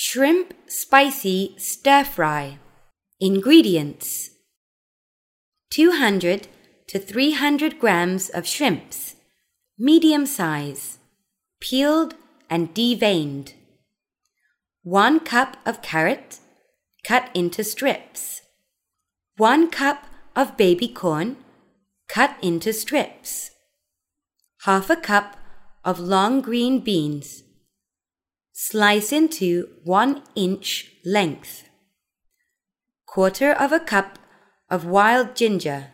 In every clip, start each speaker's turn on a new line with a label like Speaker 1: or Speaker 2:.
Speaker 1: Shrimp Spicy Stir Fry. Ingredients 200 to 300 grams of shrimps, medium size, peeled and deveined. 1 cup of carrot, cut into strips. 1 cup of baby corn, cut into strips. Half a cup of long green beans. Slice into 1 inch length. Quarter of a cup of wild ginger,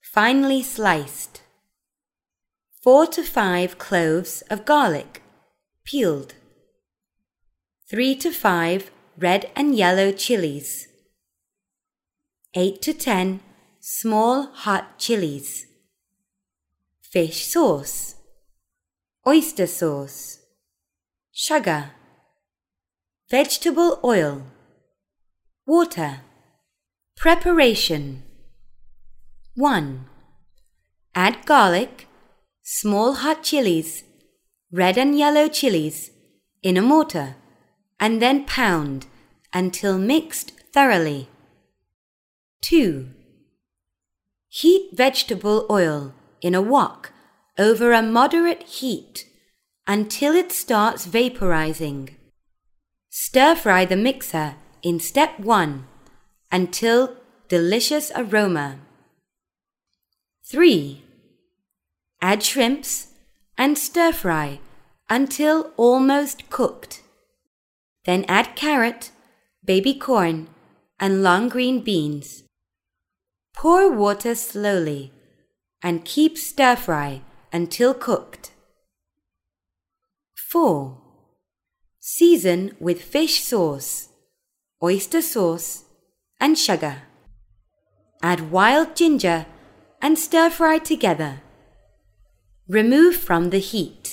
Speaker 1: finely sliced. 4 to 5 cloves of garlic, peeled. 3 to 5 red and yellow chilies. 8 to 10 small hot chilies. Fish sauce. Oyster sauce. Sugar. Vegetable oil. Water. Preparation 1. Add garlic, small hot chilies, red and yellow chilies in a mortar and then pound until mixed thoroughly. 2. Heat vegetable oil in a wok over a moderate heat until it starts vaporizing. Stir fry the mixer in step 1 until delicious aroma. 3. Add shrimps and stir fry until almost cooked. Then add carrot, baby corn, and long green beans. Pour water slowly and keep stir fry until cooked. 4. Season with fish sauce, oyster sauce, and sugar. Add wild ginger and stir fry together. Remove from the heat.